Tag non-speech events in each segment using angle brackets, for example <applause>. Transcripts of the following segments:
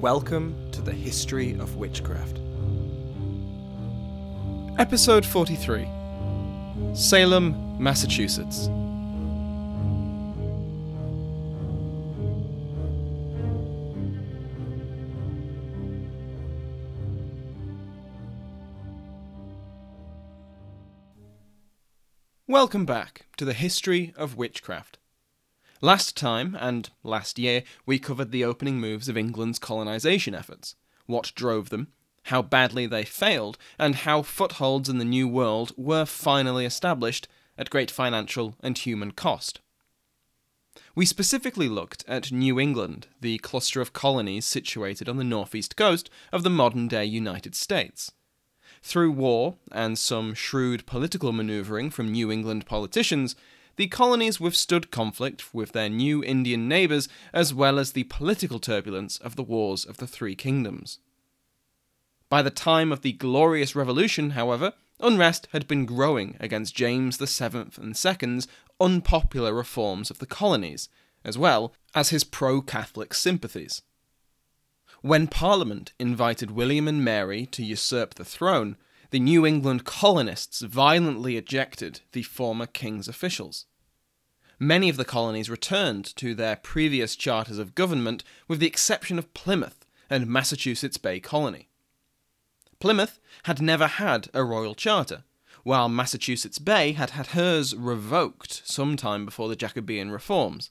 Welcome to the History of Witchcraft. Episode 43 Salem, Massachusetts. Welcome back to the History of Witchcraft. Last time, and last year, we covered the opening moves of England's colonisation efforts, what drove them, how badly they failed, and how footholds in the New World were finally established at great financial and human cost. We specifically looked at New England, the cluster of colonies situated on the northeast coast of the modern day United States. Through war and some shrewd political manoeuvring from New England politicians, the colonies withstood conflict with their new Indian neighbours as well as the political turbulence of the Wars of the Three Kingdoms. By the time of the Glorious Revolution, however, unrest had been growing against James VII and II's unpopular reforms of the colonies, as well as his pro Catholic sympathies. When Parliament invited William and Mary to usurp the throne, the New England colonists violently ejected the former king's officials many of the colonies returned to their previous charters of government, with the exception of Plymouth and Massachusetts Bay Colony. Plymouth had never had a royal charter, while Massachusetts Bay had had hers revoked some time before the Jacobean reforms.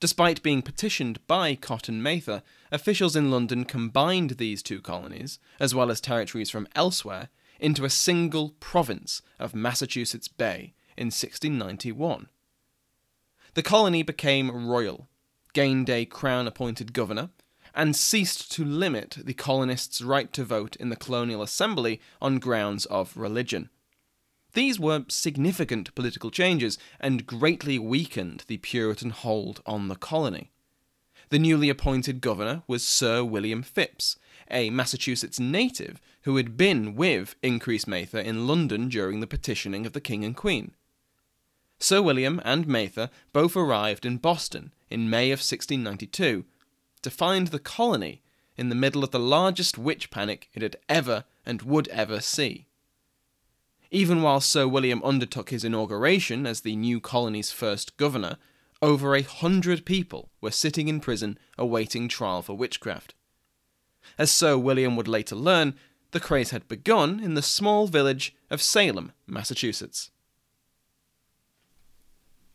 Despite being petitioned by Cotton Mather, officials in London combined these two colonies, as well as territories from elsewhere, into a single province of Massachusetts Bay in 1691. The colony became royal, gained a crown appointed governor, and ceased to limit the colonists' right to vote in the colonial assembly on grounds of religion. These were significant political changes and greatly weakened the Puritan hold on the colony. The newly appointed governor was Sir William Phips, a Massachusetts native who had been with Increase Mather in London during the petitioning of the King and Queen. Sir William and Mather both arrived in Boston in May of 1692 to find the colony in the middle of the largest witch panic it had ever and would ever see. Even while Sir William undertook his inauguration as the new colony's first governor, over a hundred people were sitting in prison awaiting trial for witchcraft. As Sir William would later learn, the craze had begun in the small village of Salem, Massachusetts.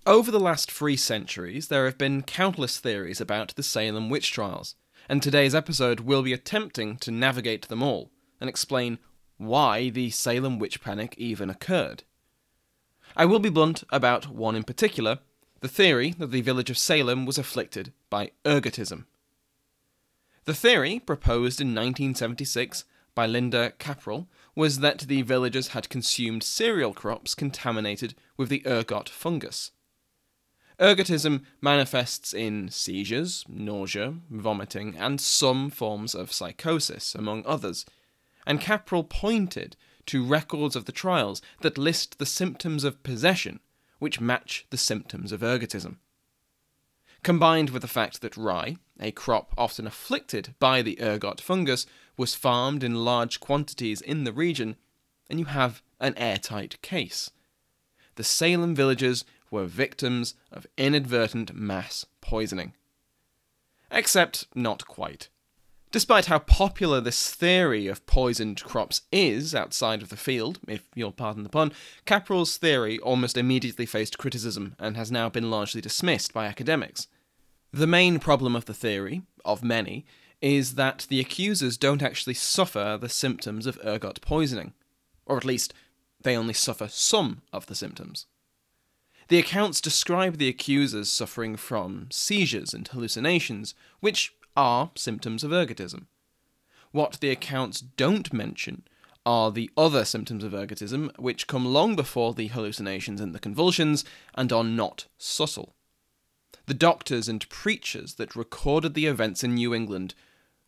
Over the last three centuries, there have been countless theories about the Salem witch trials, and today's episode will be attempting to navigate them all and explain why the Salem witch panic even occurred. I will be blunt about one in particular the theory that the village of Salem was afflicted by ergotism. The theory, proposed in 1976 by Linda Caporael, was that the villagers had consumed cereal crops contaminated with the ergot fungus. Ergotism manifests in seizures, nausea, vomiting, and some forms of psychosis, among others. And Caporael pointed to records of the trials that list the symptoms of possession which match the symptoms of ergotism. Combined with the fact that rye, a crop often afflicted by the ergot fungus, was farmed in large quantities in the region, and you have an airtight case. The Salem villagers were victims of inadvertent mass poisoning. Except not quite. Despite how popular this theory of poisoned crops is outside of the field, if you'll pardon the pun, Caporael's theory almost immediately faced criticism and has now been largely dismissed by academics. The main problem of the theory, of many, is that the accusers don't actually suffer the symptoms of ergot poisoning. Or at least, they only suffer some of the symptoms. The accounts describe the accusers suffering from seizures and hallucinations, which are symptoms of ergotism. What the accounts don't mention are the other symptoms of ergotism, which come long before the hallucinations and the convulsions and are not subtle. The doctors and preachers that recorded the events in New England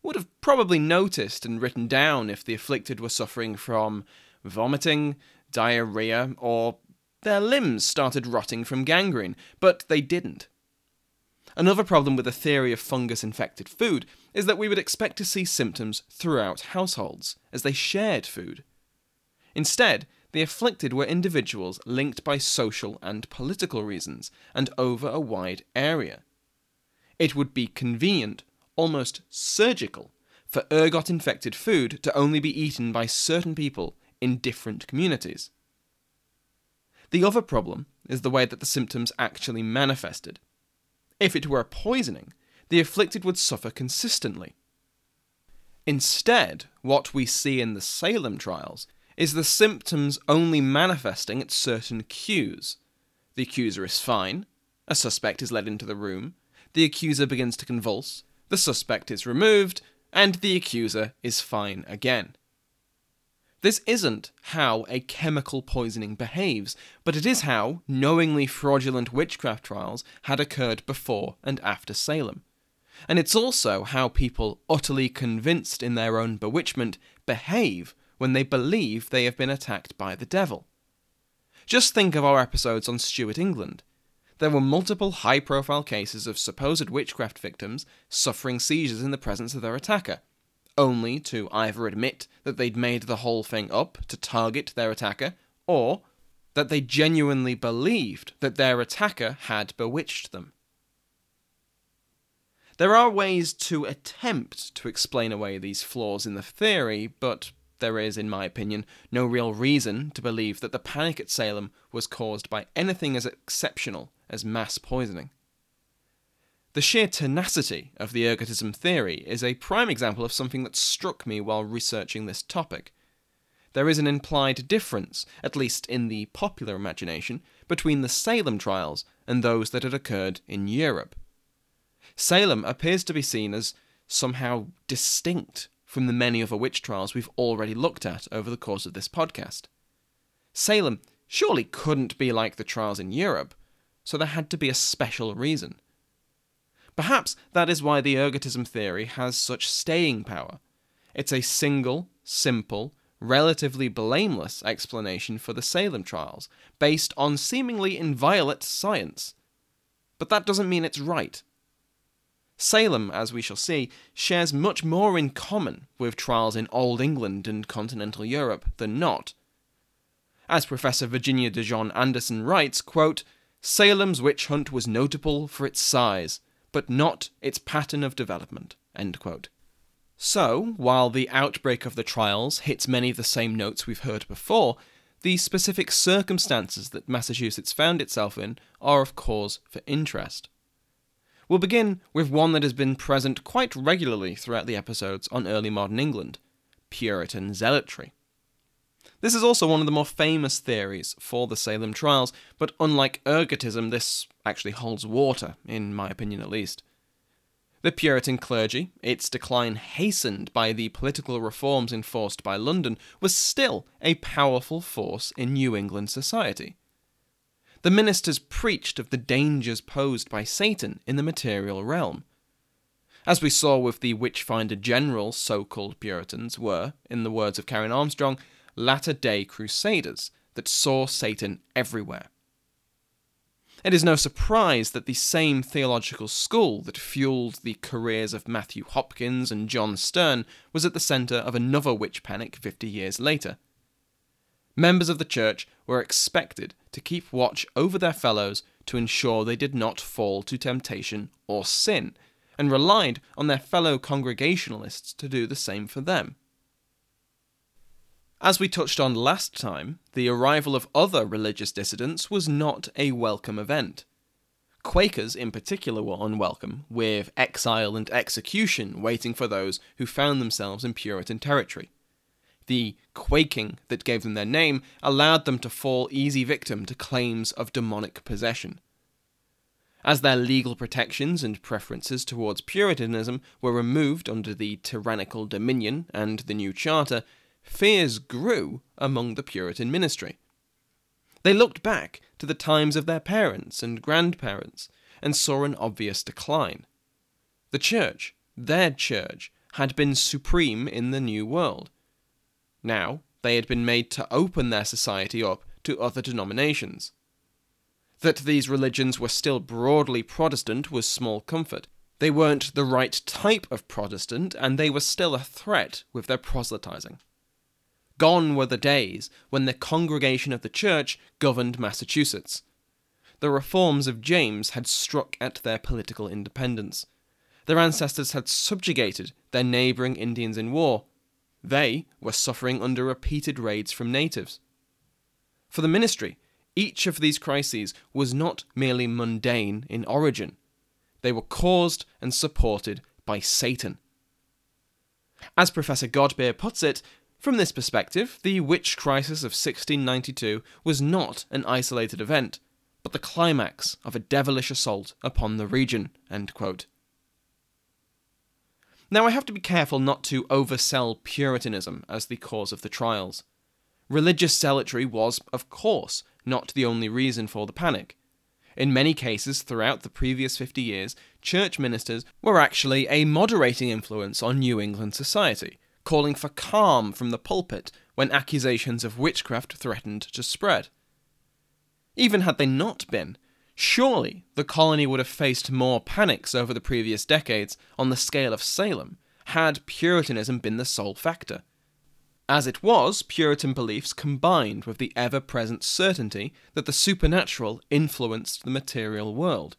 would have probably noticed and written down if the afflicted were suffering from vomiting, diarrhea, or their limbs started rotting from gangrene, but they didn't. Another problem with the theory of fungus infected food is that we would expect to see symptoms throughout households, as they shared food. Instead, the afflicted were individuals linked by social and political reasons, and over a wide area. It would be convenient, almost surgical, for ergot infected food to only be eaten by certain people in different communities. The other problem is the way that the symptoms actually manifested. If it were a poisoning, the afflicted would suffer consistently. Instead, what we see in the Salem trials is the symptoms only manifesting at certain cues. The accuser is fine, a suspect is led into the room, the accuser begins to convulse, the suspect is removed, and the accuser is fine again. This isn't how a chemical poisoning behaves, but it is how knowingly fraudulent witchcraft trials had occurred before and after Salem. And it's also how people utterly convinced in their own bewitchment behave when they believe they have been attacked by the devil. Just think of our episodes on Stuart England. There were multiple high profile cases of supposed witchcraft victims suffering seizures in the presence of their attacker only to either admit that they'd made the whole thing up to target their attacker, or that they genuinely believed that their attacker had bewitched them. There are ways to attempt to explain away these flaws in the theory, but there is, in my opinion, no real reason to believe that the panic at Salem was caused by anything as exceptional as mass poisoning. The sheer tenacity of the ergotism theory is a prime example of something that struck me while researching this topic. There is an implied difference, at least in the popular imagination, between the Salem trials and those that had occurred in Europe. Salem appears to be seen as somehow distinct from the many other witch trials we've already looked at over the course of this podcast. Salem surely couldn't be like the trials in Europe, so there had to be a special reason. Perhaps that is why the ergotism theory has such staying power. It's a single, simple, relatively blameless explanation for the Salem trials, based on seemingly inviolate science. But that doesn't mean it's right. Salem, as we shall see, shares much more in common with trials in Old England and continental Europe than not. As Professor Virginia DeJohn Anderson writes, quote, Salem's witch hunt was notable for its size, but not its pattern of development. So, while the outbreak of the trials hits many of the same notes we've heard before, the specific circumstances that Massachusetts found itself in are of cause for interest. We'll begin with one that has been present quite regularly throughout the episodes on early modern England Puritan zealotry. This is also one of the more famous theories for the Salem trials, but unlike ergotism, this actually holds water, in my opinion at least. The Puritan clergy, its decline hastened by the political reforms enforced by London, was still a powerful force in New England society. The ministers preached of the dangers posed by Satan in the material realm. As we saw with the Witchfinder General so called Puritans were, in the words of Karen Armstrong, latter day crusaders that saw Satan everywhere. It is no surprise that the same theological school that fueled the careers of Matthew Hopkins and John Stearne was at the centre of another witch panic 50 years later. Members of the church were expected to keep watch over their fellows to ensure they did not fall to temptation or sin, and relied on their fellow Congregationalists to do the same for them. As we touched on last time, the arrival of other religious dissidents was not a welcome event. Quakers, in particular, were unwelcome, with exile and execution waiting for those who found themselves in Puritan territory. The quaking that gave them their name allowed them to fall easy victim to claims of demonic possession. As their legal protections and preferences towards Puritanism were removed under the tyrannical Dominion and the new Charter, fears grew among the Puritan ministry. They looked back to the times of their parents and grandparents and saw an obvious decline. The Church, their Church, had been supreme in the New World. Now they had been made to open their society up to other denominations. That these religions were still broadly Protestant was small comfort. They weren't the right type of Protestant, and they were still a threat with their proselytizing. Gone were the days when the congregation of the church governed Massachusetts. The reforms of James had struck at their political independence. Their ancestors had subjugated their neighbouring Indians in war. They were suffering under repeated raids from natives. For the ministry, each of these crises was not merely mundane in origin, they were caused and supported by Satan. As Professor Godbeer puts it, from this perspective, the witch crisis of 1692 was not an isolated event, but the climax of a devilish assault upon the region. Now, I have to be careful not to oversell Puritanism as the cause of the trials. Religious zealotry was, of course, not the only reason for the panic. In many cases throughout the previous 50 years, church ministers were actually a moderating influence on New England society, calling for calm from the pulpit when accusations of witchcraft threatened to spread. Even had they not been, surely the colony would have faced more panics over the previous decades on the scale of Salem had Puritanism been the sole factor. As it was, Puritan beliefs combined with the ever present certainty that the supernatural influenced the material world.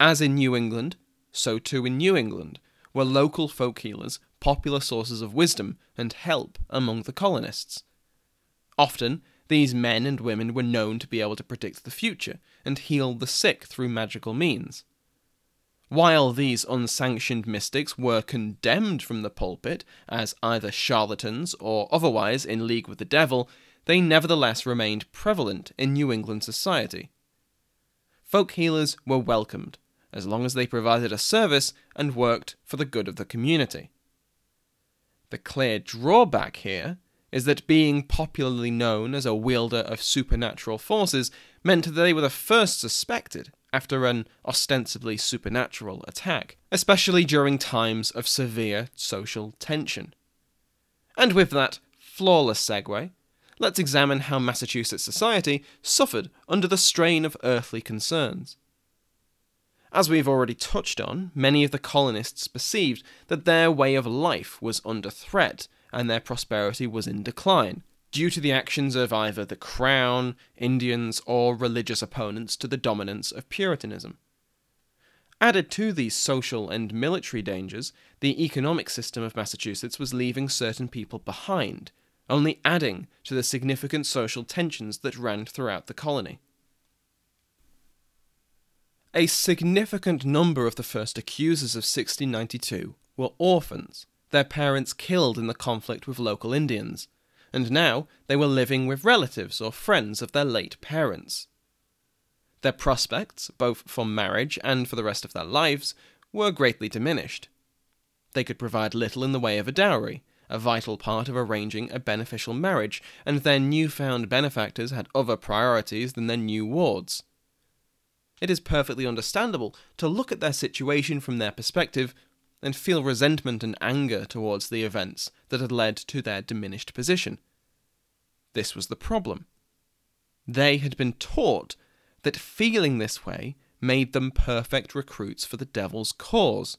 As in New England, so too in New England were local folk healers popular sources of wisdom and help among the colonists. Often, these men and women were known to be able to predict the future and heal the sick through magical means. While these unsanctioned mystics were condemned from the pulpit as either charlatans or otherwise in league with the devil, they nevertheless remained prevalent in New England society. Folk healers were welcomed, as long as they provided a service and worked for the good of the community. The clear drawback here is that being popularly known as a wielder of supernatural forces meant that they were the first suspected after an ostensibly supernatural attack, especially during times of severe social tension. And with that flawless segue, let's examine how Massachusetts society suffered under the strain of earthly concerns. As we've already touched on, many of the colonists perceived that their way of life was under threat and their prosperity was in decline, due to the actions of either the Crown, Indians, or religious opponents to the dominance of Puritanism. Added to these social and military dangers, the economic system of Massachusetts was leaving certain people behind, only adding to the significant social tensions that ran throughout the colony. A significant number of the first accusers of 1692 were orphans, their parents killed in the conflict with local Indians, and now they were living with relatives or friends of their late parents. Their prospects, both for marriage and for the rest of their lives, were greatly diminished. They could provide little in the way of a dowry, a vital part of arranging a beneficial marriage, and their newfound benefactors had other priorities than their new wards. It is perfectly understandable to look at their situation from their perspective and feel resentment and anger towards the events that had led to their diminished position. This was the problem. They had been taught that feeling this way made them perfect recruits for the devil's cause.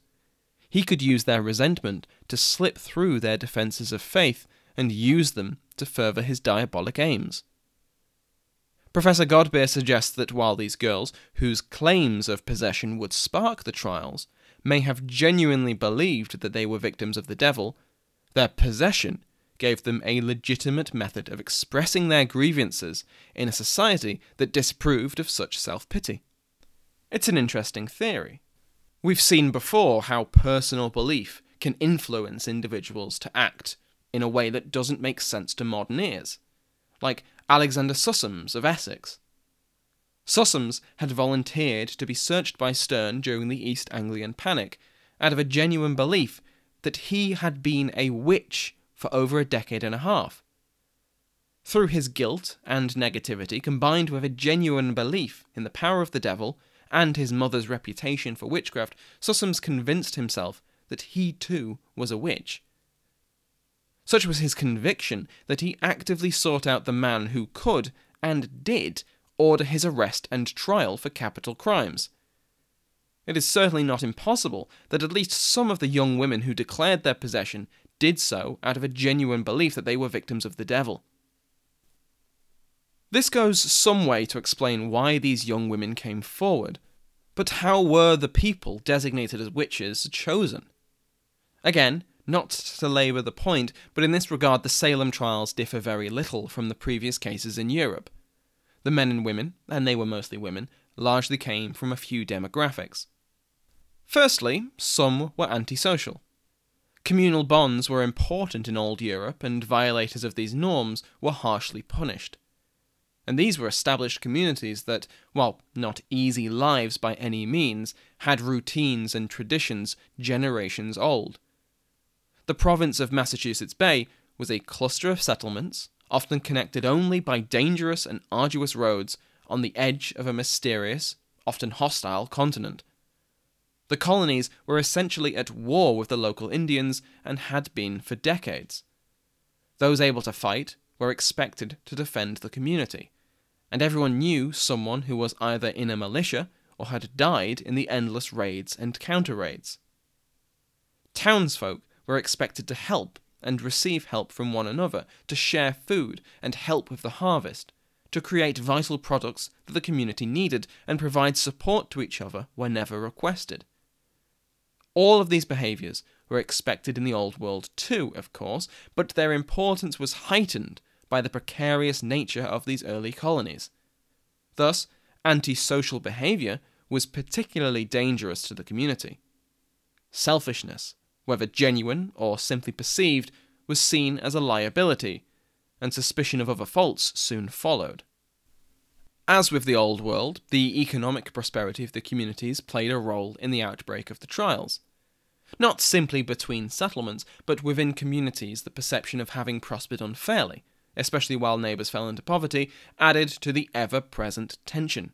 He could use their resentment to slip through their defences of faith and use them to further his diabolic aims. Professor Godbeer suggests that while these girls, whose claims of possession would spark the trials, may have genuinely believed that they were victims of the devil, their possession gave them a legitimate method of expressing their grievances in a society that disapproved of such self pity. It's an interesting theory. We've seen before how personal belief can influence individuals to act, in a way that doesn't make sense to modern ears, like Alexander Sussums of Essex. Sussums had volunteered to be searched by Stearne during the East Anglian Panic out of a genuine belief that he had been a witch for over a decade and a half. Through his guilt and negativity, combined with a genuine belief in the power of the devil and his mother's reputation for witchcraft, Sussums convinced himself that he too was a witch. Such was his conviction that he actively sought out the man who could, and did, order his arrest and trial for capital crimes. It is certainly not impossible that at least some of the young women who declared their possession did so out of a genuine belief that they were victims of the devil. This goes some way to explain why these young women came forward, but how were the people designated as witches chosen? Again, not to labour the point, but in this regard the Salem trials differ very little from the previous cases in Europe. The men and women, and they were mostly women, largely came from a few demographics. Firstly, some were antisocial. Communal bonds were important in old Europe, and violators of these norms were harshly punished. And these were established communities that, while not easy lives by any means, had routines and traditions generations old. The province of Massachusetts Bay was a cluster of settlements, often connected only by dangerous and arduous roads on the edge of a mysterious, often hostile continent. The colonies were essentially at war with the local Indians and had been for decades. Those able to fight were expected to defend the community, and everyone knew someone who was either in a militia or had died in the endless raids and counter raids. Townsfolk were expected to help and receive help from one another, to share food and help with the harvest, to create vital products that the community needed and provide support to each other whenever requested. All of these behaviours were expected in the Old World too, of course, but their importance was heightened by the precarious nature of these early colonies. Thus, antisocial behaviour was particularly dangerous to the community. Selfishness, whether genuine or simply perceived, was seen as a liability, and suspicion of other faults soon followed. As with the Old World, the economic prosperity of the communities played a role in the outbreak of the trials. Not simply between settlements, but within communities, the perception of having prospered unfairly, especially while neighbours fell into poverty, added to the ever present tension.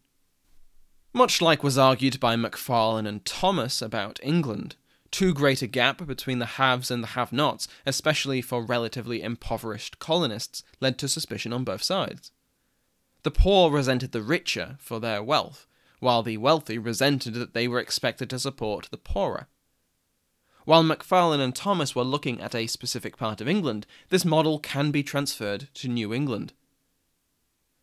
Much like was argued by Macfarlane and Thomas about England, too great a gap between the haves and the have nots, especially for relatively impoverished colonists, led to suspicion on both sides. The poor resented the richer for their wealth, while the wealthy resented that they were expected to support the poorer. While Macfarlane and Thomas were looking at a specific part of England, this model can be transferred to New England.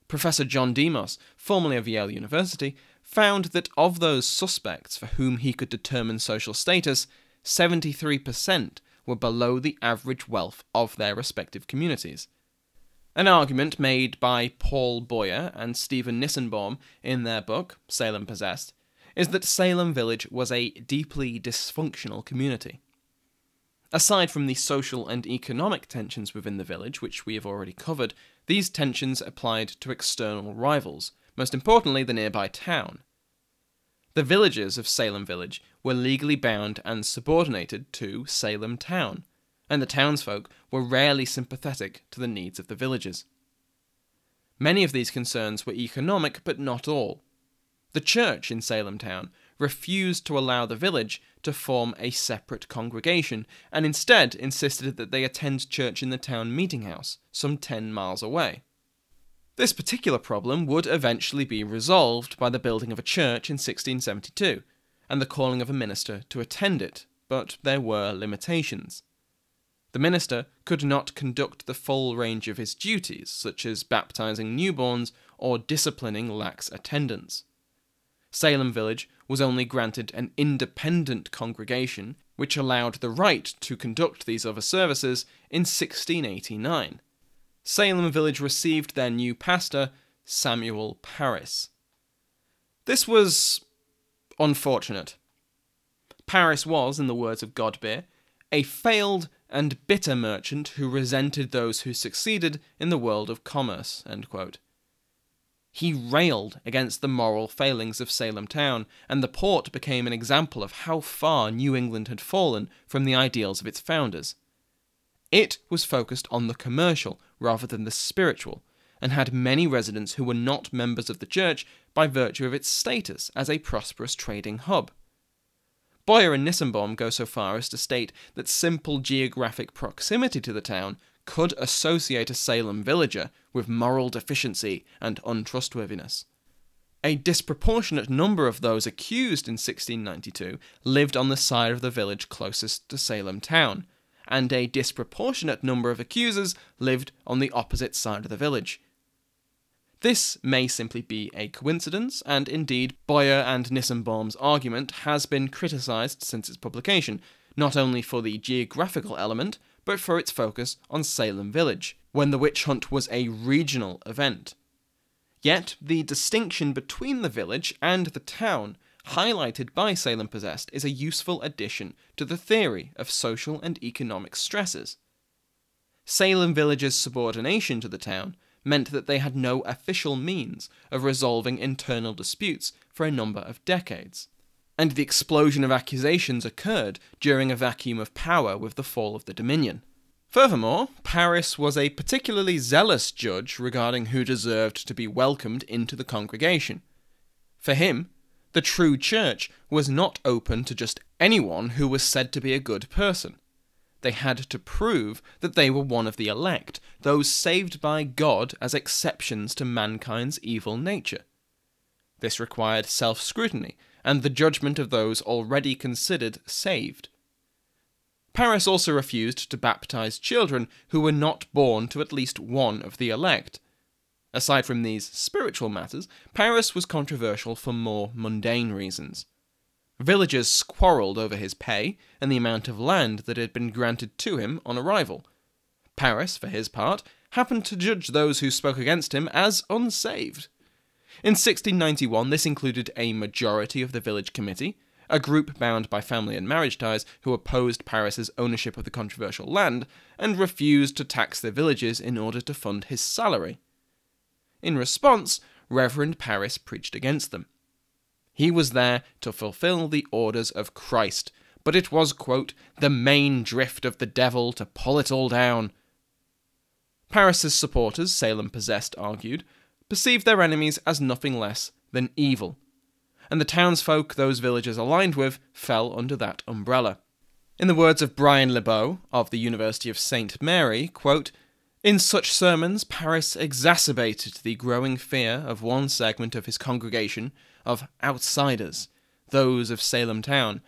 Professor John Demos, formerly of Yale University, found that of those suspects for whom he could determine social status, 73% were below the average wealth of their respective communities. An argument made by Paul Boyer and Stephen Nissenbaum in their book, Salem Possessed, is that Salem Village was a deeply dysfunctional community. Aside from the social and economic tensions within the village, which we have already covered, these tensions applied to external rivals, most importantly, the nearby town. The villagers of Salem Village were legally bound and subordinated to Salem Town, and the townsfolk were rarely sympathetic to the needs of the villagers. Many of these concerns were economic, but not all. The church in Salem Town refused to allow the village to form a separate congregation, and instead insisted that they attend church in the town meeting house, some 10 miles away. This particular problem would eventually be resolved by the building of a church in 1672 and the calling of a minister to attend it, but there were limitations. The minister could not conduct the full range of his duties, such as baptizing newborns or disciplining lax attendants. Salem Village was only granted an independent congregation, which allowed the right to conduct these other services in 1689. Salem Village received their new pastor, Samuel Parris. This was unfortunate. Parris was, in the words of Godbeer, a failed and bitter merchant who resented those who succeeded in the world of commerce. He railed against the moral failings of Salem town, and the port became an example of how far New England had fallen from the ideals of its founders. It was focused on the commercial rather than the spiritual, and had many residents who were not members of the church by virtue of its status as a prosperous trading hub. Boyer and Nissenbaum go so far as to state that simple geographic proximity to the town could associate a Salem villager with moral deficiency and untrustworthiness. A disproportionate number of those accused in 1692 lived on the side of the village closest to Salem town, and a disproportionate number of accusers lived on the opposite side of the village, this may simply be a coincidence, and indeed, Boyer and Nissenbaum's argument has been criticised since its publication, not only for the geographical element, but for its focus on Salem Village, when the witch hunt was a regional event. Yet, the distinction between the village and the town, highlighted by Salem Possessed, is a useful addition to the theory of social and economic stresses. Salem Village's subordination to the town meant that they had no official means of resolving internal disputes for a number of decades. And the explosion of accusations occurred during a vacuum of power with the fall of the Dominion. Furthermore, Parris was a particularly zealous judge regarding who deserved to be welcomed into the congregation. For him, the true church was not open to just anyone who was said to be a good person. They had to prove that they were one of the elect, those saved by God as exceptions to mankind's evil nature. This required self scrutiny and the judgment of those already considered saved. Parris also refused to baptize children who were not born to at least one of the elect. Aside from these spiritual matters, Parris was controversial for more mundane reasons. Villagers quarrelled over his pay and the amount of land that had been granted to him on arrival. Parris, for his part, happened to judge those who spoke against him as unsaved. In 1691, this included a majority of the village committee, a group bound by family and marriage ties who opposed Parris's ownership of the controversial land and refused to tax the villagers in order to fund his salary. In response, Reverend Parris preached against them. He was there to fulfill the orders of Christ, but it was, quote, the main drift of the devil to pull it all down. Parris's supporters, Salem possessed, argued, perceived their enemies as nothing less than evil, and the townsfolk those villagers aligned with fell under that umbrella. In the words of Bryan Le Beau of the University of St. Mary, quote, in such sermons, Parris exacerbated the growing fear of one segment of his congregation of outsiders, those of Salem town.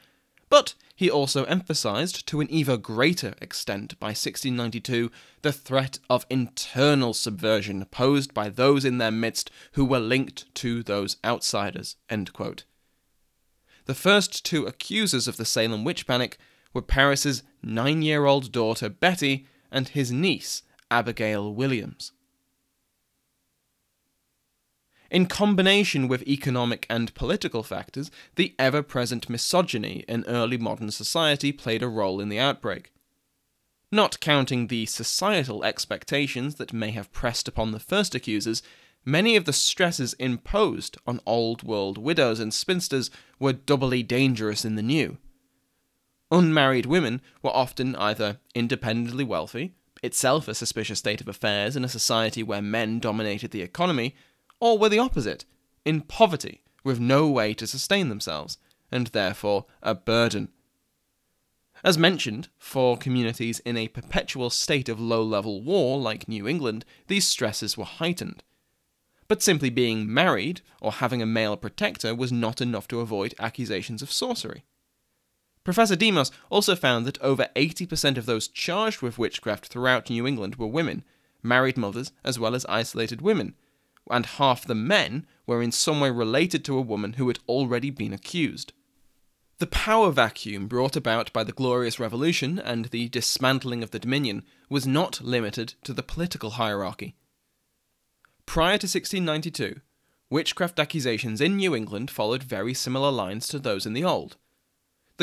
But he also emphasized, to an even greater extent by 1692, the threat of internal subversion posed by those in their midst who were linked to those outsiders. The first two accusers of the Salem witch panic were Parris's nine year old daughter Betty and his niece Abigail Williams. In combination with economic and political factors, the ever present misogyny in early modern society played a role in the outbreak. Not counting the societal expectations that may have pressed upon the first accusers, many of the stresses imposed on old world widows and spinsters were doubly dangerous in the new. Unmarried women were often either independently wealthy, itself a suspicious state of affairs in a society where men dominated the economy, or were the opposite, in poverty, with no way to sustain themselves, and therefore a burden. As mentioned, for communities in a perpetual state of low level war like New England, these stresses were heightened. But simply being married or having a male protector was not enough to avoid accusations of sorcery. Professor Demos also found that over 80% of those charged with witchcraft throughout New England were women, married mothers as well as isolated women, and half the men were in some way related to a woman who had already been accused. The power vacuum brought about by the Glorious Revolution and the dismantling of the Dominion was not limited to the political hierarchy. Prior to 1692, witchcraft accusations in New England followed very similar lines to those in the Old.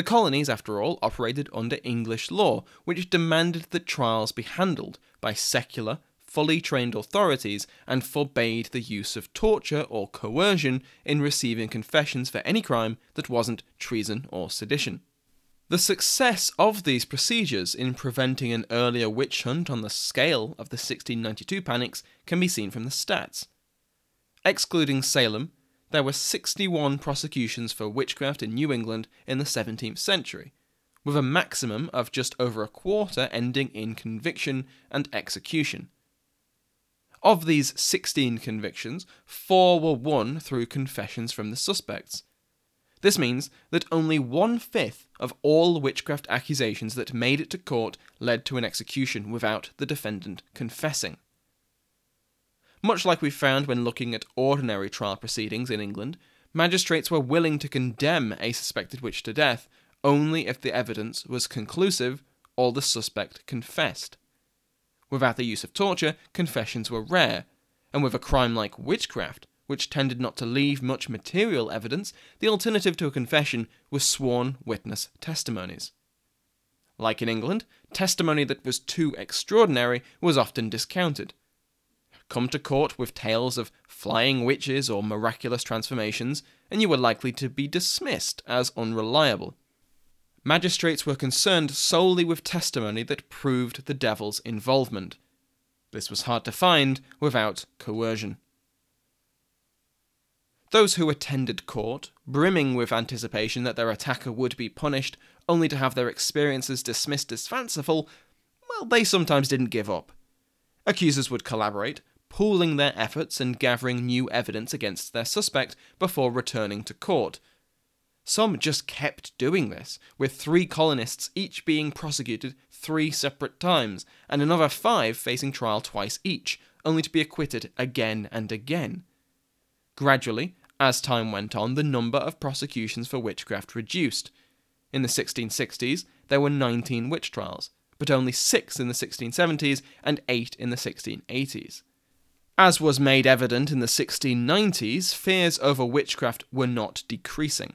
The colonies, after all, operated under English law, which demanded that trials be handled by secular, fully trained authorities and forbade the use of torture or coercion in receiving confessions for any crime that wasn't treason or sedition. The success of these procedures in preventing an earlier witch hunt on the scale of the 1692 panics can be seen from the stats. Excluding Salem, there were 61 prosecutions for witchcraft in New England in the 17th century, with a maximum of just over a quarter ending in conviction and execution. Of these 16 convictions, four were won through confessions from the suspects. This means that only one fifth of all witchcraft accusations that made it to court led to an execution without the defendant confessing. Much like we found when looking at ordinary trial proceedings in England, magistrates were willing to condemn a suspected witch to death only if the evidence was conclusive or the suspect confessed. Without the use of torture, confessions were rare, and with a crime like witchcraft, which tended not to leave much material evidence, the alternative to a confession was sworn witness testimonies. Like in England, testimony that was too extraordinary was often discounted. Come to court with tales of flying witches or miraculous transformations, and you were likely to be dismissed as unreliable. Magistrates were concerned solely with testimony that proved the devil's involvement. This was hard to find without coercion. Those who attended court, brimming with anticipation that their attacker would be punished, only to have their experiences dismissed as fanciful, well, they sometimes didn't give up. Accusers would collaborate, pooling their efforts and gathering new evidence against their suspect before returning to court, some just kept doing this, with three colonists each being prosecuted three separate times, and another five facing trial twice each, only to be acquitted again and again. Gradually, as time went on, the number of prosecutions for witchcraft reduced. In the 1660s, there were 19 witch trials, but only 6 in the 1670s and 8 in the 1680s. As was made evident in the 1690s, fears over witchcraft were not decreasing.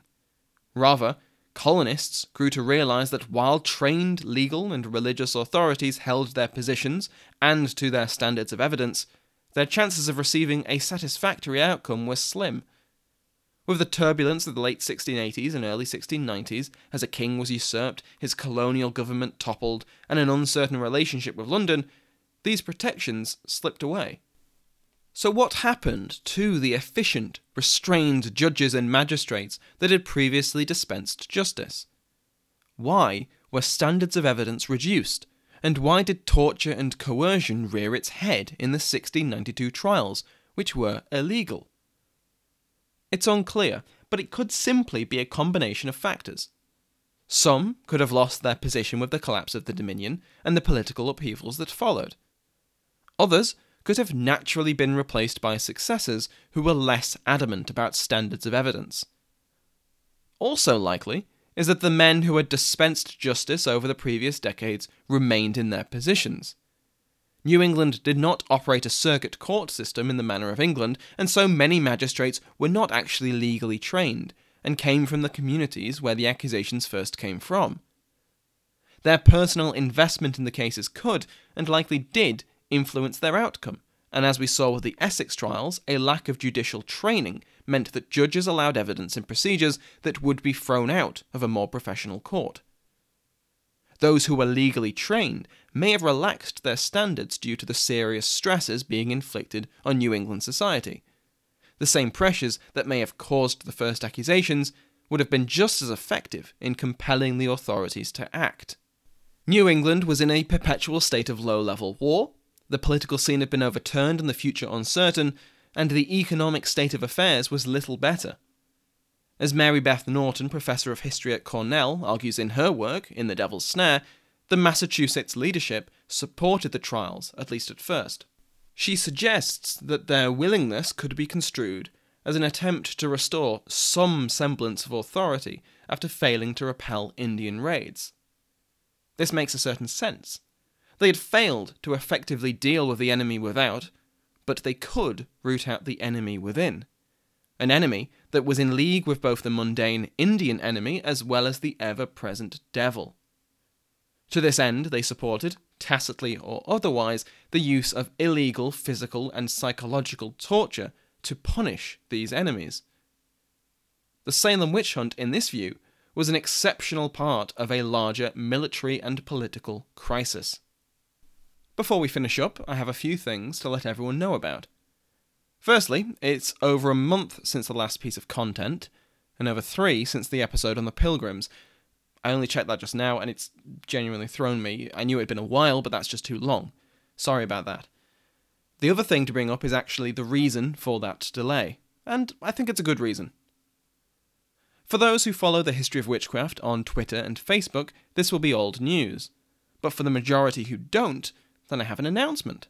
Rather, colonists grew to realize that while trained legal and religious authorities held their positions and to their standards of evidence, their chances of receiving a satisfactory outcome were slim. With the turbulence of the late 1680s and early 1690s, as a king was usurped, his colonial government toppled, and an uncertain relationship with London, these protections slipped away. So, what happened to the efficient, restrained judges and magistrates that had previously dispensed justice? Why were standards of evidence reduced? And why did torture and coercion rear its head in the 1692 trials, which were illegal? It's unclear, but it could simply be a combination of factors. Some could have lost their position with the collapse of the Dominion and the political upheavals that followed. Others could have naturally been replaced by successors who were less adamant about standards of evidence. Also likely is that the men who had dispensed justice over the previous decades remained in their positions. New England did not operate a circuit court system in the manner of England, and so many magistrates were not actually legally trained and came from the communities where the accusations first came from. Their personal investment in the cases could, and likely did, influence their outcome. And as we saw with the Essex trials, a lack of judicial training meant that judges allowed evidence and procedures that would be thrown out of a more professional court. Those who were legally trained may have relaxed their standards due to the serious stresses being inflicted on New England society. The same pressures that may have caused the first accusations would have been just as effective in compelling the authorities to act. New England was in a perpetual state of low level war, the political scene had been overturned and the future uncertain, and the economic state of affairs was little better. As Mary Beth Norton, professor of history at Cornell, argues in her work, In the Devil's Snare, the Massachusetts leadership supported the trials, at least at first. She suggests that their willingness could be construed as an attempt to restore some semblance of authority after failing to repel Indian raids. This makes a certain sense. They had failed to effectively deal with the enemy without, but they could root out the enemy within. an enemy that was in league with both the mundane Indian enemy as well as the ever present devil. To this end, they supported, tacitly or otherwise, the use of illegal physical and psychological torture to punish these enemies. The Salem witch hunt, in this view, was an exceptional part of a larger military and political crisis. Before we finish up, I have a few things to let everyone know about. Firstly, it's over a month since the last piece of content, and over three since the episode on the Pilgrims. I only checked that just now, and it's genuinely thrown me. I knew it had been a while, but that's just too long. Sorry about that. The other thing to bring up is actually the reason for that delay, and I think it's a good reason. For those who follow the history of witchcraft on Twitter and Facebook, this will be old news. But for the majority who don't, then I have an announcement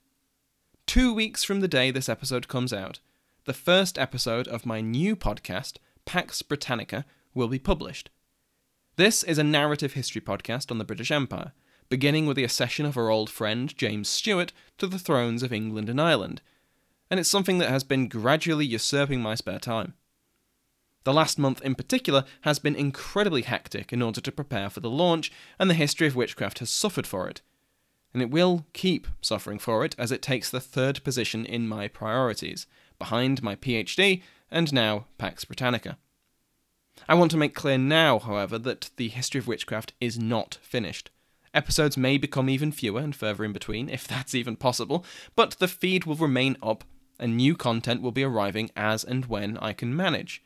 two weeks from the day this episode comes out, the first episode of my new podcast, Pax Britannica, will be published. This is a narrative history podcast on the British Empire, beginning with the accession of our old friend James Stuart to the thrones of England and Ireland, and it's something that has been gradually usurping my spare time. The last month in particular has been incredibly hectic in order to prepare for the launch, and the history of witchcraft has suffered for it and it will keep suffering for it as it takes the third position in my priorities, behind my PhD and now Pax Britannica. I want to make clear now, however, that the history of witchcraft is not finished. Episodes may become even fewer and further in between, if <laughs> that's even possible, but the feed will remain up and new content will be arriving as and when I can manage.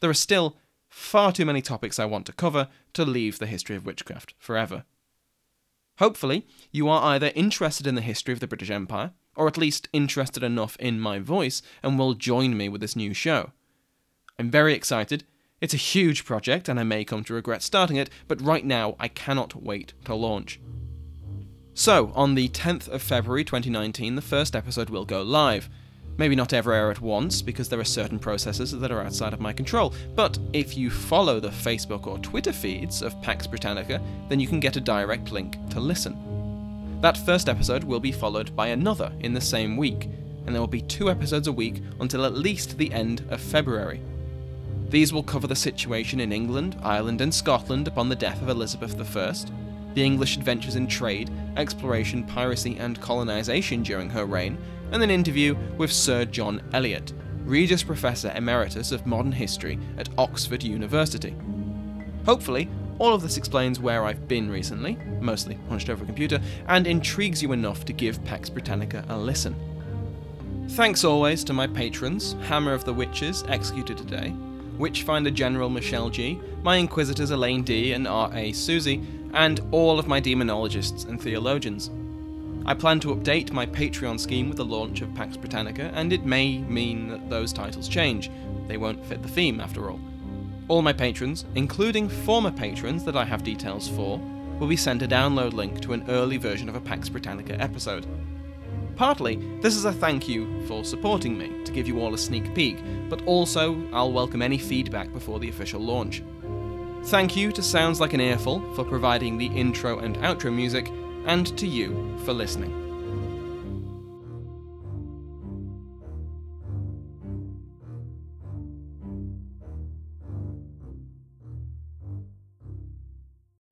There are still far too many topics I want to cover to leave the history of witchcraft forever. Hopefully, you are either interested in the history of the British Empire, or at least interested enough in my voice and will join me with this new show. I'm very excited. It's a huge project and I may come to regret starting it, but right now I cannot wait to launch. So, on the 10th of February 2019, the first episode will go live. Maybe not ever air at once, because there are certain processes that are outside of my control, but if you follow the Facebook or Twitter feeds of Pax Britannica, then you can get a direct link to listen. That first episode will be followed by another in the same week, and there will be two episodes a week until at least the end of February. These will cover the situation in England, Ireland, and Scotland upon the death of Elizabeth I, the English adventures in trade, exploration, piracy, and colonisation during her reign, and an interview with Sir John Elliott, Regius Professor Emeritus of Modern History at Oxford University. Hopefully, all of this explains where I've been recently, mostly hunched over a computer, and intrigues you enough to give Pax Britannica a listen. Thanks always to my patrons Hammer of the Witches, executed today, Witchfinder General Michelle G, my Inquisitors Elaine D and R.A. Susie, and all of my demonologists and theologians. I plan to update my Patreon scheme with the launch of Pax Britannica, and it may mean that those titles change. They won't fit the theme, after all. All my patrons, including former patrons that I have details for, will be sent a download link to an early version of a Pax Britannica episode. Partly, this is a thank you for supporting me, to give you all a sneak peek, but also I'll welcome any feedback before the official launch. Thank you to Sounds Like an Earful for providing the intro and outro music, and to you for listening.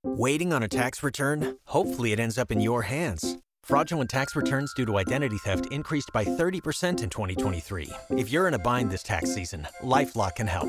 Waiting on a tax return? Hopefully, it ends up in your hands. Fraudulent tax returns due to identity theft increased by 30% in 2023. If you're in a bind this tax season, LifeLock can help.